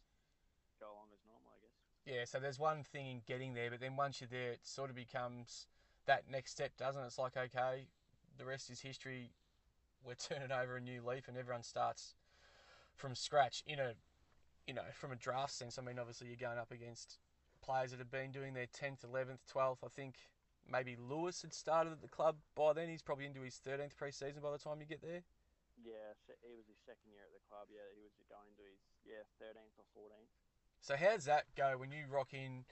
go along as normal, I guess. Yeah, so there's one thing in getting there, but then once you're there, it sort of becomes that next step, doesn't it? It's like, okay, the rest is history. We're turning over a new leaf, and everyone starts from scratch in a, you know, from a draft sense. I mean, obviously you're going up against players that have been doing their 10th, 11th, 12th. I think maybe Lewis had started at the club by then. He's probably into his 13th pre-season by the time you get there. Yeah, he was his second year at the club. Yeah, he was going into his yeah 13th or 14th. So how does that go when you rock in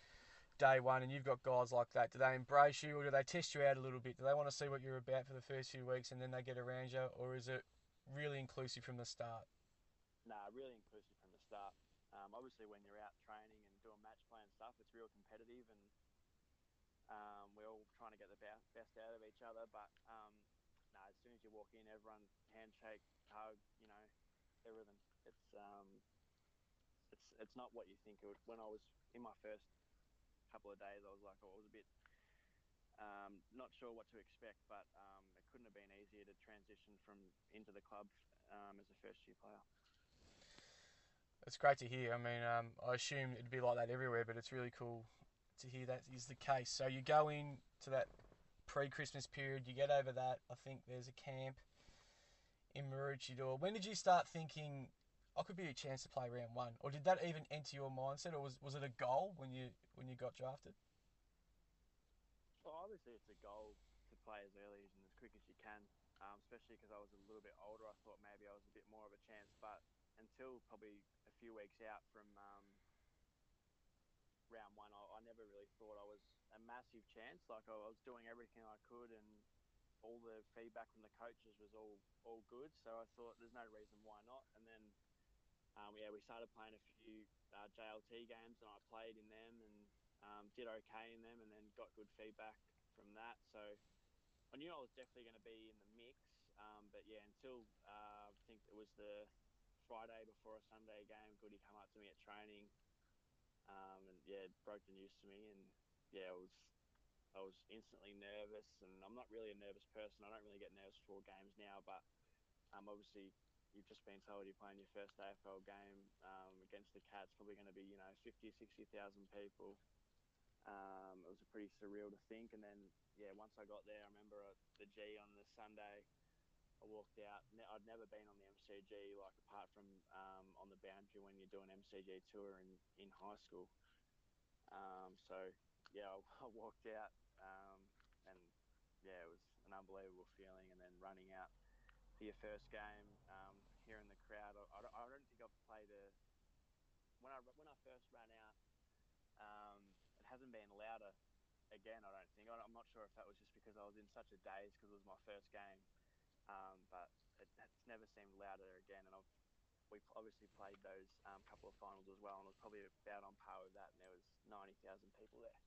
day one and you've got guys like that? Do they embrace you or do they test you out a little bit? Do they want to see what you're about for the first few weeks and then they get around you, or is it really inclusive from the start? Nah, really inclusive from the start. Um, obviously, when you're out training and doing match play and stuff, it's real competitive and um, we're all trying to get the best, out of each other. But um, nah, as soon as you walk in, everyone handshake, hug, you know, everything. It's um, it's it's not what you think it. When I was in my first couple of days, I was like, I was a bit um, not sure what to expect, but um, it couldn't have been easier to transition from into the club um, as a first year player. It's great to hear. I mean, um, I assume it'd be like that everywhere, but it's really cool to hear that is the case. So you go in to that pre-Christmas period, you get over that. I think there's a camp in Maroochydore. When did you start thinking I could be a chance to play round one, or did that even enter your mindset, or was was it a goal when you when you got drafted? Well, obviously it's a goal to play as early and as quick as you can, um, especially because I was a little bit older. I thought maybe I was a bit more of a chance, but until probably a few weeks out from um, round one, I, I, never really thought I was a massive chance. Like I was doing everything I could, and all the feedback from the coaches was all all good. So I thought there's no reason why not. And then um, yeah, we started playing a few uh, JLT games, and I played in them and um, did okay in them, and then got good feedback from that. So I knew I was definitely going to be in the mix. Um, but yeah, until uh, I think it was the Friday before a Sunday game, Goody come up to me at training, um, and yeah, broke the news to me, and yeah, it was I was instantly nervous, and I'm not really a nervous person. I don't really get nervous for games now, but um, obviously you've just been told you're playing your first AFL game um, against the Cats, probably going to be, you know, 50, 60,000 people. Um, it was pretty surreal to think. And then, yeah, once I got there, I remember at the G on the Sunday, I walked out. I'd never been on the MCG, like apart from um, on the boundary when you're doing MCG tour in, in high school. Um, so, yeah, I, I walked out um, and, yeah, it was an unbelievable feeling. And then running out for your first game, um, hearing the crowd. I, I, don't think I've played a when I when I first ran out. Um, it hasn't been louder again. I don't think. I'm not sure if that was just because I was in such a daze because it was my first game, um, but it, it's never seemed louder again. And I've we obviously played those um, couple of finals as well, and it was probably about on par with that. And there was ninety thousand people there.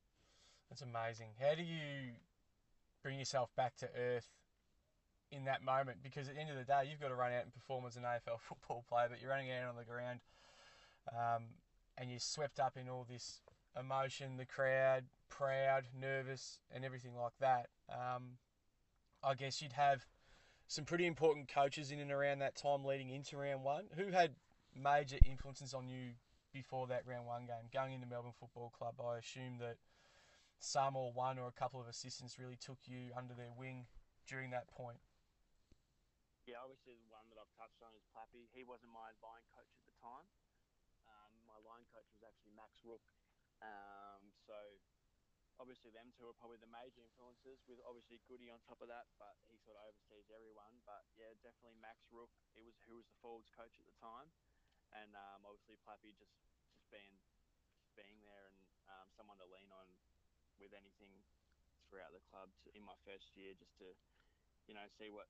That's amazing. How do you bring yourself back to earth in that moment because at the end of the day, you've got to run out and perform as an AFL football player, but you're running out on the ground um, and you're swept up in all this emotion, the crowd, proud, nervous, and everything like that. Um, I guess you'd have some pretty important coaches in and around that time leading into round one. Who had major influences on you before that round one game? Going into Melbourne Football Club, I assume that some or one or a couple of assistants really took you under their wing during that point. Yeah, obviously the one that I've touched on is Plappy. He wasn't my line coach at the time. Um, my line coach was actually Max Rooke. Um, so obviously them two are probably the major influences with obviously Goody on top of that, but he sort of oversees everyone. But yeah, definitely Max Rooke. He was who was the forwards coach at the time, and um, obviously Plappy just just being being there and um, someone to lean on with anything throughout the club to, in my first year, just to you know see what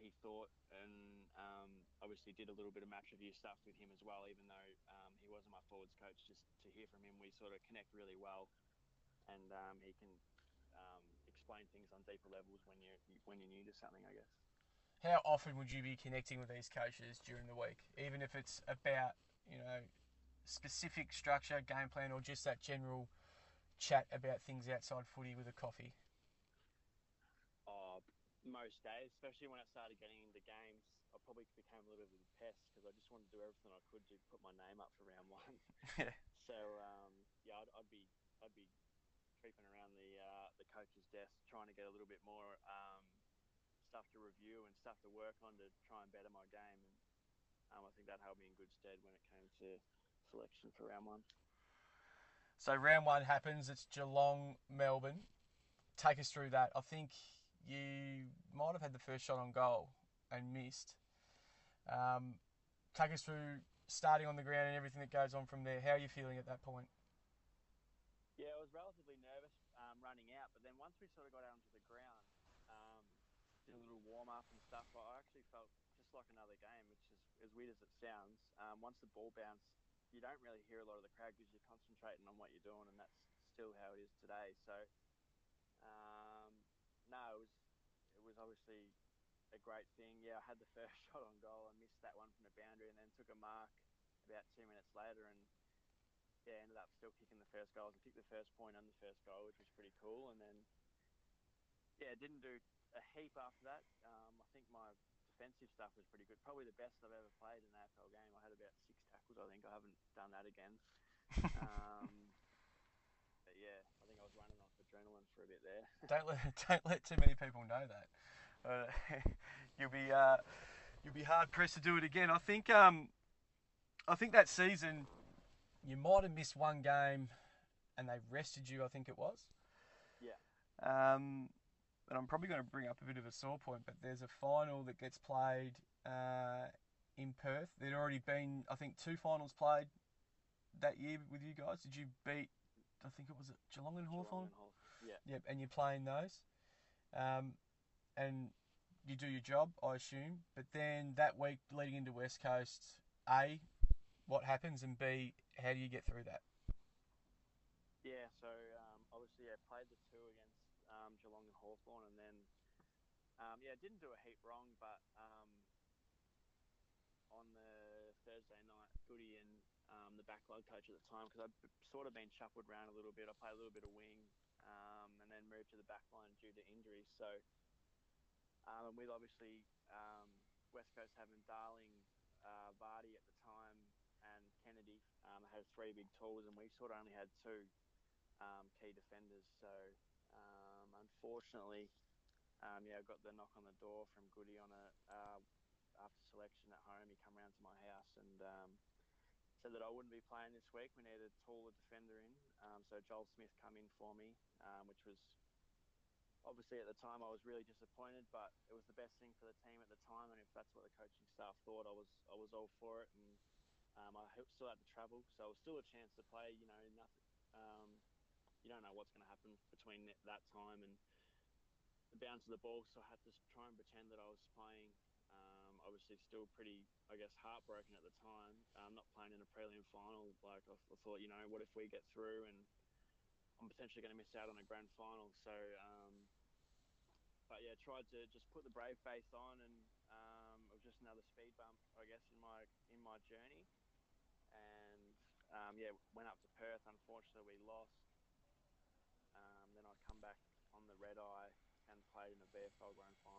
he thought, and um, obviously did a little bit of match review stuff with him as well. Even though um, he wasn't my forwards coach, just to hear from him, we sort of connect really well, and um, he can um, explain things on deeper levels when you're when you're new to something, I guess. How often would you be connecting with these coaches during the week, even if it's about you know specific structure, game plan, or just that general chat about things outside footy with a coffee? Most days, especially when I started getting into games, I probably became a little bit of a pest because I just wanted to do everything I could to put my name up for round one. So um, yeah, I'd, I'd be I'd be creeping around the uh, the coach's desk trying to get a little bit more um, stuff to review and stuff to work on to try and better my game. And um, I think that held me in good stead when it came to selection for round one. So round one happens. It's Geelong, Melbourne. Take us through that. I think you might have had the first shot on goal and missed. Um, take us through starting on the ground and everything that goes on from there. How are you feeling at that point? Yeah, I was relatively nervous um, running out, but then once we sort of got out onto the ground, um, did a little warm up and stuff, I actually felt just like another game, which is as weird as it sounds. Um, once the ball bounced, you don't really hear a lot of the crowd because you're concentrating on what you're doing, and that's still how it is today. So, um, no, it was it was obviously a great thing. Yeah, I had the first shot on goal. I missed that one from the boundary, and then took a mark about two minutes later, and yeah, ended up still kicking the first goals and kicked the first point and the first goal, which was pretty cool. And then yeah, didn't do a heap after that. Um, I think my defensive stuff was pretty good. Probably the best I've ever played in an AFL game. I had about six tackles. I think I haven't done that again. um, but yeah, I think I was running off adrenaline for a bit there. don't let don't let too many people know that. Uh, you'll be uh, you'll be hard pressed to do it again. I think um, I think that season you might have missed one game, and they rested you. I think it was. Yeah. Um, and I'm probably going to bring up a bit of a sore point, but there's a final that gets played uh, in Perth. There'd already been, I think, two finals played that year with you guys. Did you beat? I think it was Geelong and Hawthorn. Yeah. Yep, and you're playing those, um, and you do your job, I assume. But then that week leading into West Coast, a, what happens, and b, how do you get through that? Yeah, so um, obviously I played the two against um, Geelong and Hawthorn, and then um, yeah, didn't do a heap wrong, but um, on the Thursday night, Goody and um, the backline coach at the time, because I'd sort of been shuffled around a little bit. I played a little bit of wing, um, and then moved to the backline due to injuries. So, um, and with obviously um, West Coast having Darling, uh, Vardy at the time, and Kennedy um, had three big tools, and we sort of only had two um, key defenders. So, unfortunately, yeah, I got the knock on the door from Goody on a uh, after selection at home. He come round to my house and said that I wouldn't be playing this week. We needed a taller defender in, um, so Joel Smith come in for me, um, which was obviously at the time I was really disappointed, but it was the best thing for the team at the time, and if that's what the coaching staff thought, I was I was all for it, and um, I still had to travel, so it was still a chance to play. You know, nothing. Um, you don't know what's going to happen between that- that time and the bounce of the ball, so I had to try and pretend that I was playing. Obviously, still pretty, I guess, heartbroken at the time. Um, not playing in a prelim final, like I, I thought, you know, what if we get through and I'm potentially going to miss out on a grand final. So, um, but yeah, tried to just put the brave face on, and um, it was just another speed bump, I guess, in my in my journey. And um, yeah, went up to Perth. Unfortunately, we lost. Um, then I come back on the red eye and played in the VFL Grand Final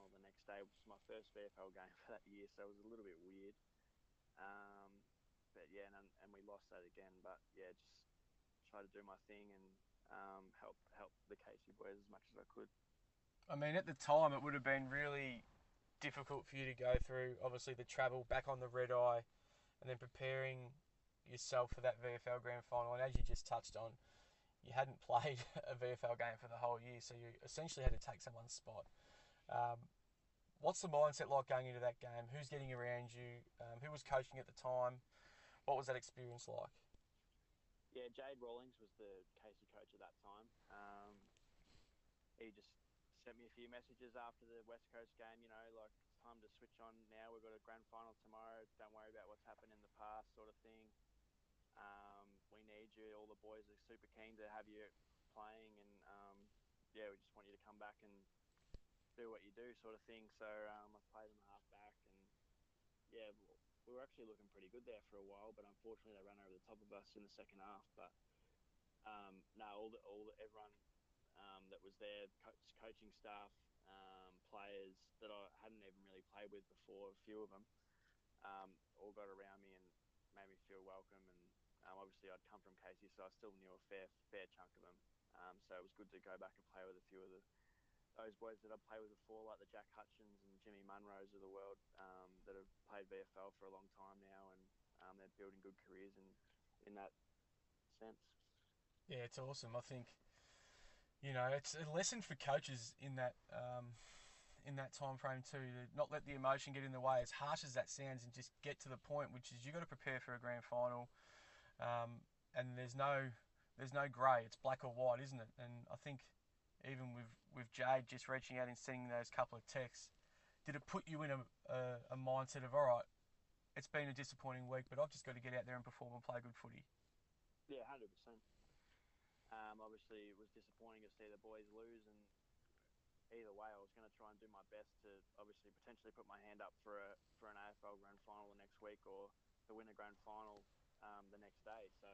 next day, was my first VFL game for that year, so it was a little bit weird. Um, but yeah, and, and we lost that again. But yeah, just try to do my thing and um, help help the Casey boys as much as I could. I mean, at the time, it would have been really difficult for you to go through. Obviously, the travel back on the red eye, and then preparing yourself for that VFL Grand Final. And as you just touched on, you hadn't played a VFL game for the whole year, so you essentially had to take someone's spot. Um, what's the mindset like going into that game? Who's getting around you? Um, who was coaching at the time? What was that experience like? Yeah, Jade Rawlings was the Casey coach at that time. Um, he just sent me a few messages after the West Coast game. You know, like it's time to switch on now. We've got a grand final tomorrow. Don't worry about what's happened in the past, sort of thing. Um, we need you. All the boys are super keen to have you playing, and um, yeah, we just want you to come back and do what you do, sort of thing. So um, I played the half back, and yeah, we were actually looking pretty good there for a while, but unfortunately they ran over the top of us in the second half. But um, no, all the, all the, everyone um, that was there, coach, coaching staff, um, players that I hadn't even really played with before, a few of them, um, all got around me and made me feel welcome. And um, obviously I'd come from Casey, so I still knew a fair fair chunk of them. So it was good to go back and play with a few of the those boys that I've played with before, like the Jack Hutchins and Jimmy Munros of the world, um, that have played VFL for a long time now, and um, they're building good careers in in that sense. Yeah, it's awesome. I think you know it's a lesson for coaches in that um, in that time frame too to not let the emotion get in the way. As harsh as that sounds, and just get to the point, which is you got to prepare for a grand final, um, and there's no there's no grey. It's black or white, isn't it? And I think even with with Jade just reaching out and sending those couple of texts, did it put you in a, a, a mindset of all right? It's been a disappointing week, but I've just got to get out there and perform and play good footy. Yeah, hundred percent. Um, obviously, it was disappointing to see the boys lose, and either way, I was going to try and do my best to obviously potentially put my hand up for a for an AFL Grand Final the next week, or to win a Grand Final um, the next day. So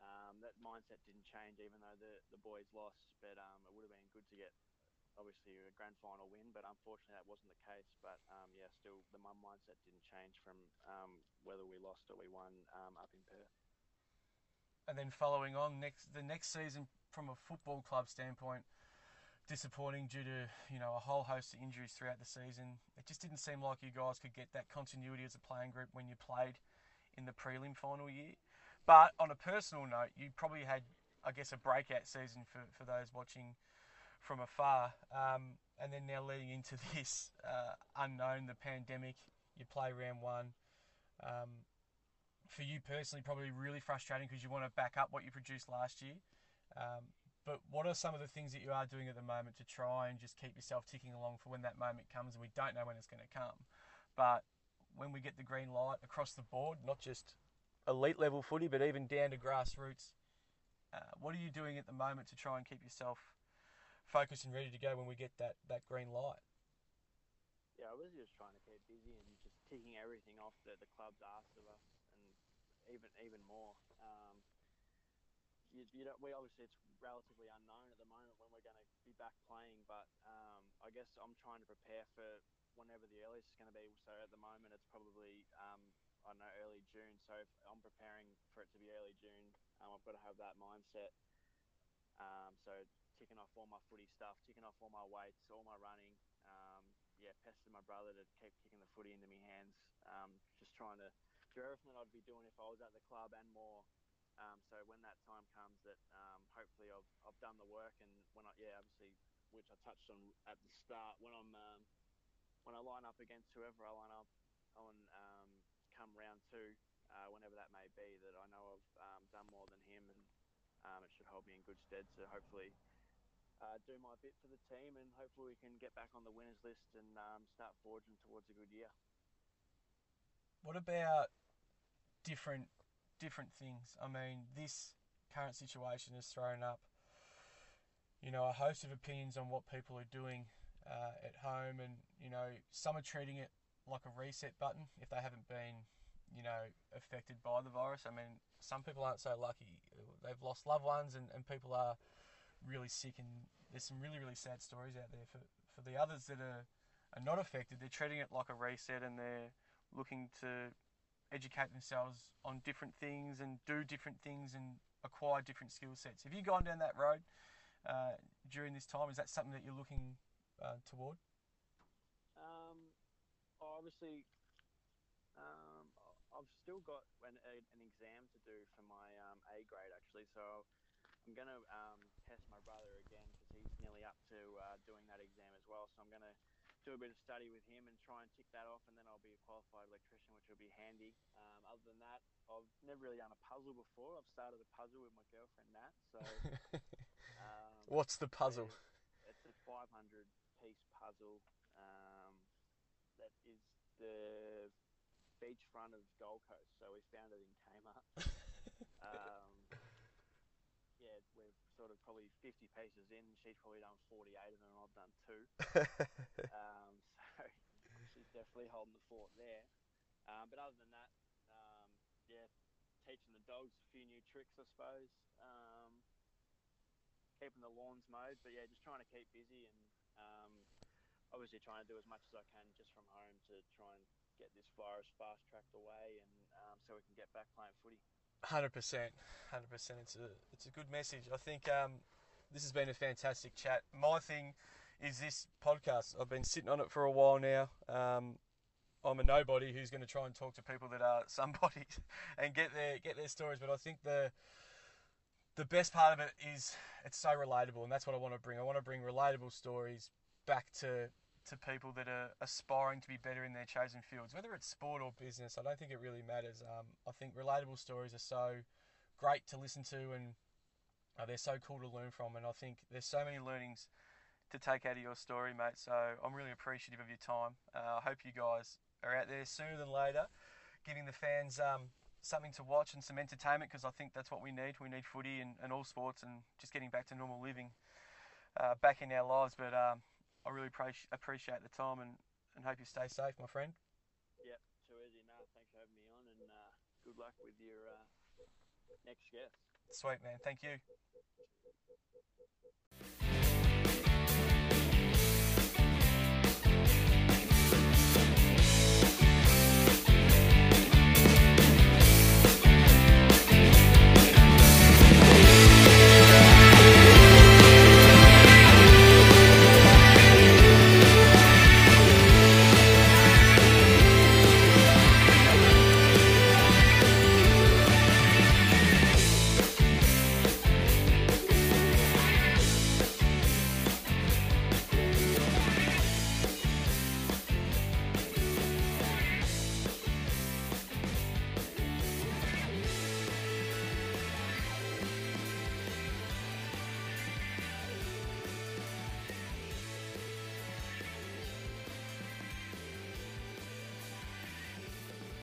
um, that mindset didn't change, even though the the boys lost. But um, it would have been good to get obviously a grand final win, but unfortunately that wasn't the case. But um, yeah, still the mindset didn't change from um, whether we lost or we won um, up in Perth and then following on next the next season from a football club standpoint disappointing due to you know a whole host of injuries throughout the season it just didn't seem like you guys could get that continuity as a playing group when you played in the prelim final year but on a personal note you probably had i guess a breakout season for, for those watching from afar um, and then now leading into this uh, unknown the pandemic you play round one um, for you personally, probably really frustrating because you want to back up what you produced last year. Um, but what are some of the things that you are doing at the moment to try and just keep yourself ticking along for when that moment comes? And we don't know when it's going to come. But when we get the green light across the board, not just elite level footy, but even down to grassroots, uh, what are you doing at the moment to try and keep yourself focused and ready to go when we get that, that green light? Yeah, I was just trying to keep busy and just ticking everything off that the club's asked of us and even even more. Um, you, you don't, we obviously it's relatively unknown at the moment when we're going to be back playing, but um, I guess I'm trying to prepare for whenever the earliest is going to be. So at the moment it's probably um, I don't know early June. So if I'm preparing for it to be early June, um, I've got to have that mindset. Um, so ticking off all my footy stuff, ticking off all my weights, all my running. Um, yeah, pestering my brother to keep kicking the footy into my hands. Um, just trying to do everything that I'd be doing if I was at the club and more. Um, so when that time comes, that um, hopefully I've, I've done the work, and when I yeah obviously which I touched on at the start when I'm when I line up against whoever I line up on come round two, uh, whenever that may be, that I know I've um, done more than him, and um, it should hold me in good stead. So hopefully. Uh, do my bit for the team, and hopefully we can get back on the winners list and start forging towards a good year. What about different different things. I mean, this current situation has thrown up, you know, a host of opinions on what people are doing uh, at home, and you know, some are treating it like a reset button if they haven't been, you know, affected by the virus. I mean, some people aren't so lucky; they've lost loved ones, and, and people are really sick, and there's some really really sad stories out there for for the others that are are not affected. They're treating it like a reset, and they're looking to educate themselves on different things and do different things and acquire different skill sets. Have you gone down that road uh, during this time? Is that something that you're looking uh, toward? Obviously, um, I've still got an, an, exam to do for my um, A grade actually, so I'm going to um, test my brother again because he's nearly up to uh, doing that exam as well. So I'm going to do a bit of study with him and try and tick that off, and then I'll be a qualified electrician, which will be handy. Um, other than that, I've never really done a puzzle before. I've started a puzzle with my girlfriend Nat. So, um, what's the puzzle? It's a puzzle um, that is the beachfront of Gold Coast. So we found it in Kmart. um, yeah, we're sort of probably 50 pieces in. She's probably done 48 of them, and I've done two. um, so she's definitely holding the fort there. Um, but other than that, um, yeah, teaching the dogs a few new tricks, I suppose. Um, keeping the lawns mowed, but yeah, just trying to keep busy and um, obviously trying to do as much as I can just from home to try and get this virus fast tracked away and um, so we can get back playing footy. Hundred percent, hundred percent. It's a it's a good message. I think um, this has been a fantastic chat. My thing is this podcast. I've been sitting on it for a while now. Um, I'm a nobody who's going to try and talk to people that are somebody and get their get their stories. But I think the the best part of it is it's so relatable, and that's what I want to bring. I want to bring relatable stories back to to people that are aspiring to be better in their chosen fields, whether it's sport or business. I don't think it really matters. Um, I think relatable stories are so great to listen to, and uh, they're so cool to learn from. And I think there's so many learnings to take out of your story, mate. So I'm really appreciative of your time. Uh, I hope you guys are out there sooner than later, giving the fans um, something to watch and some entertainment because I think that's what we need. We need footy and, and all sports and just getting back to normal living uh, back in our lives. But um, I really appreciate the time and, and hope you stay safe, my friend. Yep, too easy. No, thanks for having me on and uh, good luck with your uh, next guest. Sweet, man. Thank you.